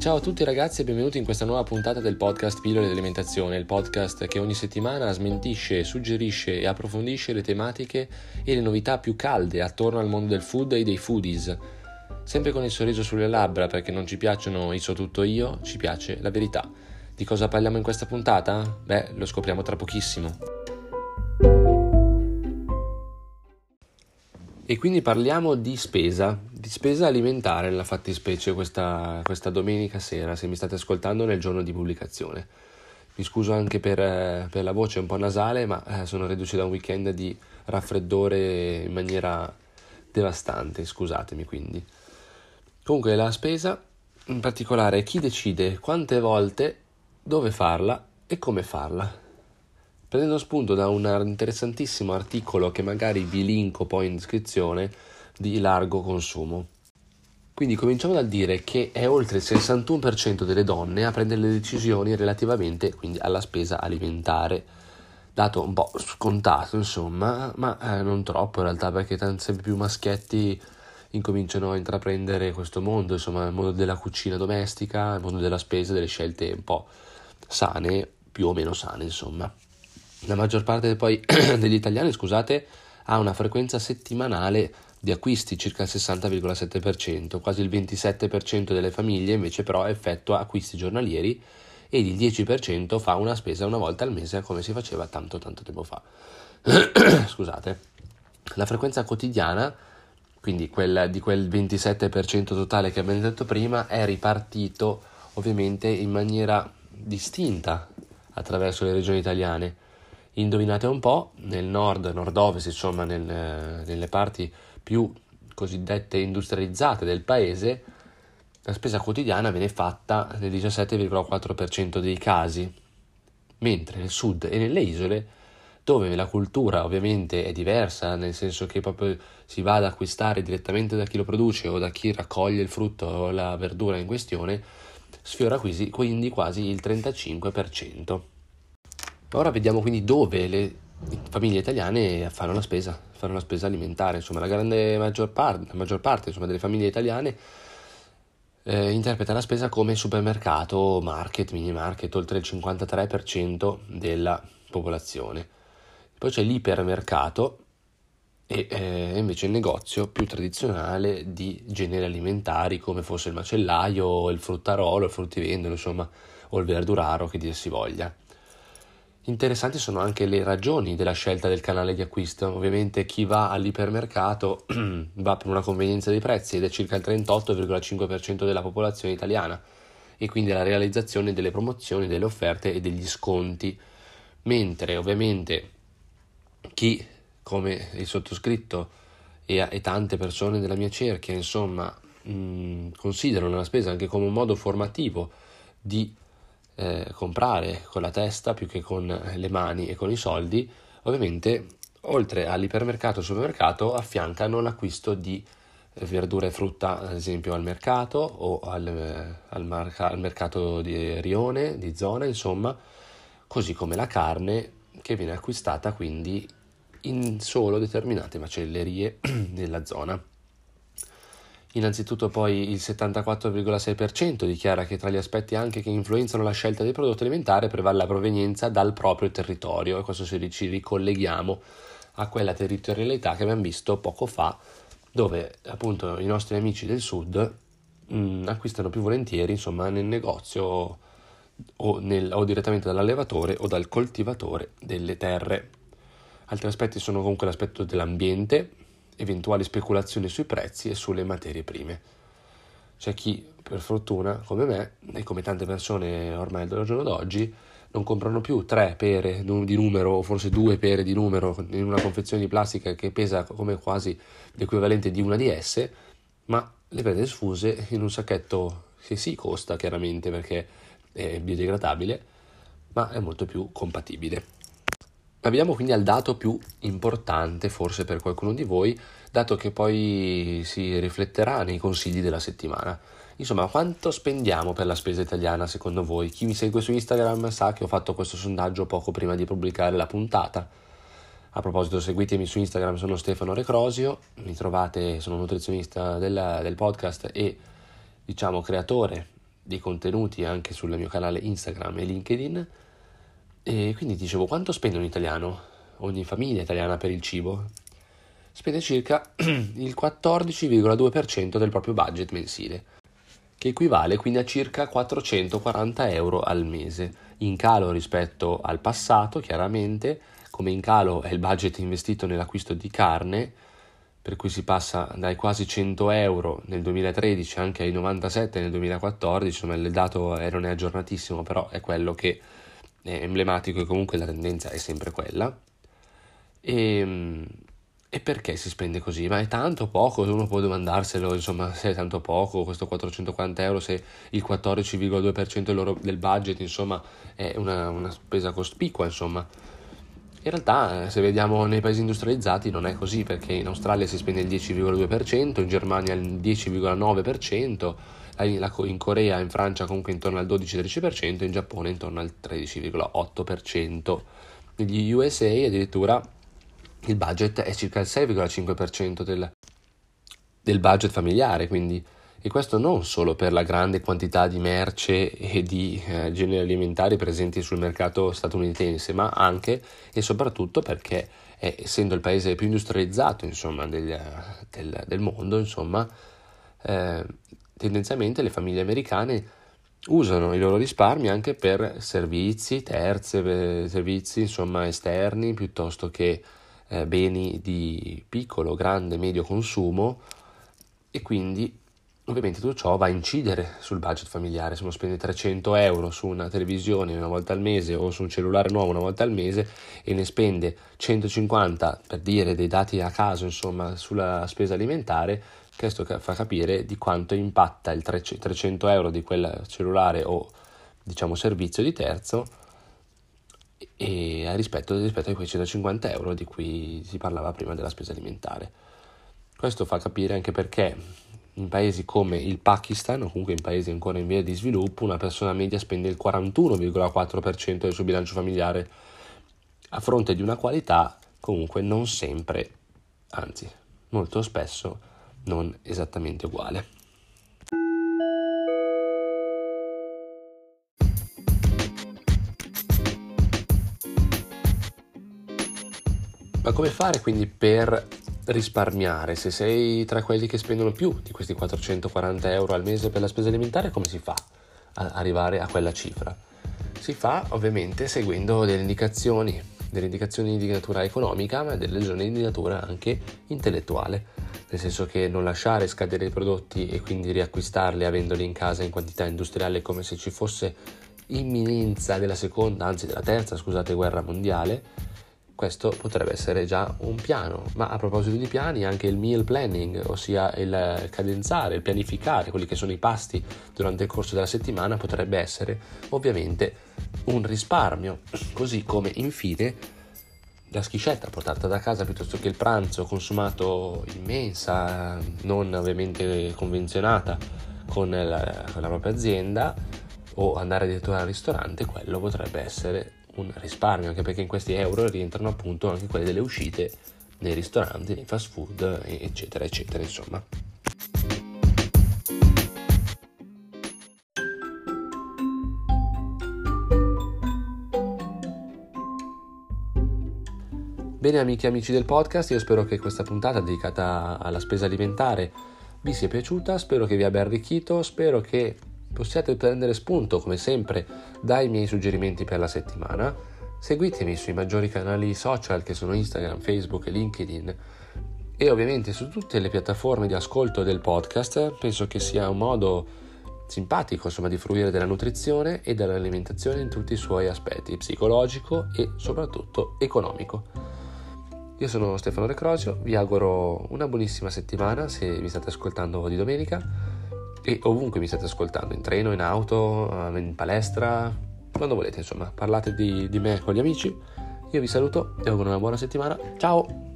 Ciao a tutti ragazzi e benvenuti in questa nuova puntata del podcast Pillole di Alimentazione, il podcast che ogni settimana smentisce, suggerisce e approfondisce le tematiche e le novità più calde attorno al mondo del food e dei foodies. Sempre con il sorriso sulle labbra perché non ci piacciono i so tutto io, ci piace la verità. Di cosa parliamo in questa puntata? Beh, lo scopriamo tra pochissimo. E quindi parliamo di spesa, spesa alimentare nella fattispecie questa, questa, domenica sera, se mi state ascoltando nel giorno di pubblicazione. Mi scuso anche per, eh, per la voce un po' nasale, ma eh, sono reduce da un weekend di raffreddore in maniera devastante, scusatemi quindi. Comunque la spesa, in particolare chi decide quante volte, dove farla e come farla prendendo spunto da un interessantissimo articolo che magari vi linko poi in descrizione di largo consumo. Quindi cominciamo dal dire che è oltre il 61% delle donne a prendere le decisioni relativamente quindi alla spesa alimentare, dato un po' scontato insomma, ma eh, non troppo in realtà perché tanti sempre più maschietti incominciano a intraprendere questo mondo, insomma il mondo della cucina domestica, il mondo della spesa, delle scelte un po' sane, più o meno sane insomma. La maggior parte poi degli italiani, scusate, ha una frequenza settimanale di acquisti, circa il 60,7%, quasi il 27% delle famiglie invece però effettua acquisti giornalieri ed il 10% fa una spesa una volta al mese come si faceva tanto tanto tempo fa. Scusate. La frequenza quotidiana, quindi quella di quel 27% totale che abbiamo detto prima, è ripartito ovviamente in maniera distinta attraverso le regioni italiane Indovinate un po', nel nord, nord-ovest, insomma, nel, nelle parti più cosiddette industrializzate del paese, la spesa quotidiana viene fatta nel 17,4% dei casi, mentre nel sud e nelle isole, dove la cultura ovviamente è diversa, nel senso che proprio si va ad acquistare direttamente da chi lo produce o da chi raccoglie il frutto o la verdura in questione, sfiora quindi quasi il 35%. Ora vediamo quindi dove le famiglie italiane fanno la spesa, fanno la spesa alimentare, insomma la grande maggior parte, la maggior parte insomma, delle famiglie italiane eh, interpreta la spesa come supermercato, market, mini market, oltre il 53% della popolazione. Poi c'è l'ipermercato e eh, invece il negozio più tradizionale di generi alimentari come fosse il macellaio, il fruttarolo, il fruttivendolo, insomma, o il verduraro che dir si voglia. Interessanti sono anche le ragioni della scelta del canale di acquisto. Ovviamente chi va all'ipermercato va per una convenienza dei prezzi ed è circa il 38,5% della popolazione italiana e quindi la realizzazione delle promozioni, delle offerte e degli sconti. Mentre ovviamente chi come il sottoscritto e, e tante persone della mia cerchia insomma mh, considerano la spesa anche come un modo formativo di eh, comprare con la testa più che con le mani e con i soldi, ovviamente oltre all'ipermercato e al supermercato affiancano l'acquisto di verdura e frutta ad esempio al mercato o al, eh, al, marca, al mercato di rione, di zona insomma, così come la carne che viene acquistata quindi in solo determinate macellerie della zona. Innanzitutto poi il 74,6% dichiara che tra gli aspetti anche che influenzano la scelta dei prodotti alimentari prevale la provenienza dal proprio territorio e questo ci ricolleghiamo a quella territorialità che abbiamo visto poco fa dove appunto i nostri amici del sud mh, mm, acquistano più volentieri insomma nel negozio o, nel, o direttamente dall'allevatore o dal coltivatore delle terre. Altri aspetti sono comunque l'aspetto dell'ambiente, eventuali speculazioni sui prezzi e sulle materie prime. C'è chi, per fortuna, come me, e come tante persone ormai al giorno d'oggi, non comprano più tre pere di numero o forse due pere di numero in una confezione di plastica che pesa come quasi l'equivalente di una di esse, ma le prende sfuse in un sacchetto che sì costa chiaramente perché è biodegradabile, ma è molto più compatibile. Arriviamo quindi al dato più importante forse per qualcuno di voi, dato che poi si rifletterà nei consigli della settimana. Insomma, quanto spendiamo per la spesa italiana secondo voi? Chi mi segue su Instagram sa che ho fatto questo sondaggio poco prima di pubblicare la puntata. A proposito, seguitemi su Instagram, sono Stefano Recrosio, mi trovate, sono nutrizionista del, del podcast e diciamo creatore dei contenuti anche sul mio canale Instagram e LinkedIn e quindi dicevo quanto spende un italiano, ogni famiglia italiana per il cibo? Spende circa il 14,2% del proprio budget mensile, che equivale quindi a circa 440 euro al mese, in calo rispetto al passato chiaramente, come in calo è il budget investito nell'acquisto di carne, per cui si passa dai quasi 100 euro nel 2013 anche ai 97 nel 2014, insomma il dato non è aggiornatissimo, però è quello che emblematico e comunque la tendenza è sempre quella. E, ehm, e perché si spende così? Ma è tanto poco? Uno può domandarselo, insomma, se è tanto poco, questo 440 euro, se il 14,2% del budget, insomma, è una, una spesa cospicua, insomma. In realtà, se vediamo nei paesi industrializzati, non è così, perché in Australia si spende il 10,2%, in Germania il 10,9%, in Corea in Francia comunque intorno al 12-13%, in Giappone intorno al 13,8%. Negli USA addirittura il budget è circa il 6,5% del, del budget familiare, quindi e questo non solo per la grande quantità di merce e di eh, generi alimentari presenti sul mercato statunitense, ma anche e soprattutto perché eh, essendo il paese più industrializzato insomma, del, del, del, mondo, insomma, eh, tendenzialmente le famiglie americane usano i loro risparmi anche per servizi, terze, servizi insomma, esterni piuttosto che eh, beni di piccolo, grande, medio consumo. E quindi Ovviamente tutto ciò va a incidere sul budget familiare, se uno spende 300 euro su una televisione una volta al mese o su un cellulare nuovo una volta al mese e ne spende 150 per dire dei dati a caso insomma sulla spesa alimentare, questo fa capire di quanto impatta il 300 euro di quel cellulare o diciamo servizio di terzo e rispetto, rispetto a quei 150 euro di cui si parlava prima della spesa alimentare. Questo fa capire anche perché in paesi come il Pakistan o comunque in paesi ancora in via di sviluppo una persona media spende il 41,4% del suo bilancio familiare a fronte di una qualità comunque non sempre, anzi molto spesso non esattamente uguale. Ma come fare quindi per risparmiare, se sei tra quelli che spendono più di questi 440 euro al mese per la spesa alimentare, come si fa ad arrivare a quella cifra? Si fa ovviamente seguendo delle indicazioni, delle indicazioni di natura economica, ma delle ragioni di natura anche intellettuale, nel senso che non lasciare scadere i prodotti e quindi riacquistarli avendoli in casa in quantità industriale come se ci fosse imminenza della seconda, anzi della terza, scusate, guerra mondiale, questo potrebbe essere già un piano, ma a proposito di piani anche il meal planning, ossia il cadenzare, il pianificare quelli che sono i pasti durante il corso della settimana potrebbe essere ovviamente un risparmio, così come infine la schiscetta portata da casa piuttosto che il pranzo consumato in mensa, non ovviamente convenzionata con la, con la propria azienda o andare addirittura al ristorante, quello potrebbe essere un risparmio, anche perché in questi euro rientrano appunto anche quelle delle uscite nei ristoranti, nei fast food, eccetera, eccetera, insomma. Bene amiche e amici del podcast, io spero che questa puntata dedicata alla spesa alimentare vi sia piaciuta, spero che vi abbia arricchito, spero che possiate prendere spunto, come sempre, dai miei suggerimenti per la settimana. Seguitemi sui maggiori canali social che sono Instagram, Facebook e LinkedIn e ovviamente su tutte le piattaforme di ascolto del podcast. Penso che sia un modo simpatico insomma, di fruire della nutrizione e dell'alimentazione in tutti i suoi aspetti, psicologico e soprattutto economico. Io sono Stefano Recrosio, vi auguro una buonissima settimana se mi state ascoltando di domenica e ovunque mi state ascoltando, in treno, in auto, eh, in palestra, quando volete, insomma, parlate di, di me con gli amici. Io vi saluto e auguro una buona settimana. Ciao!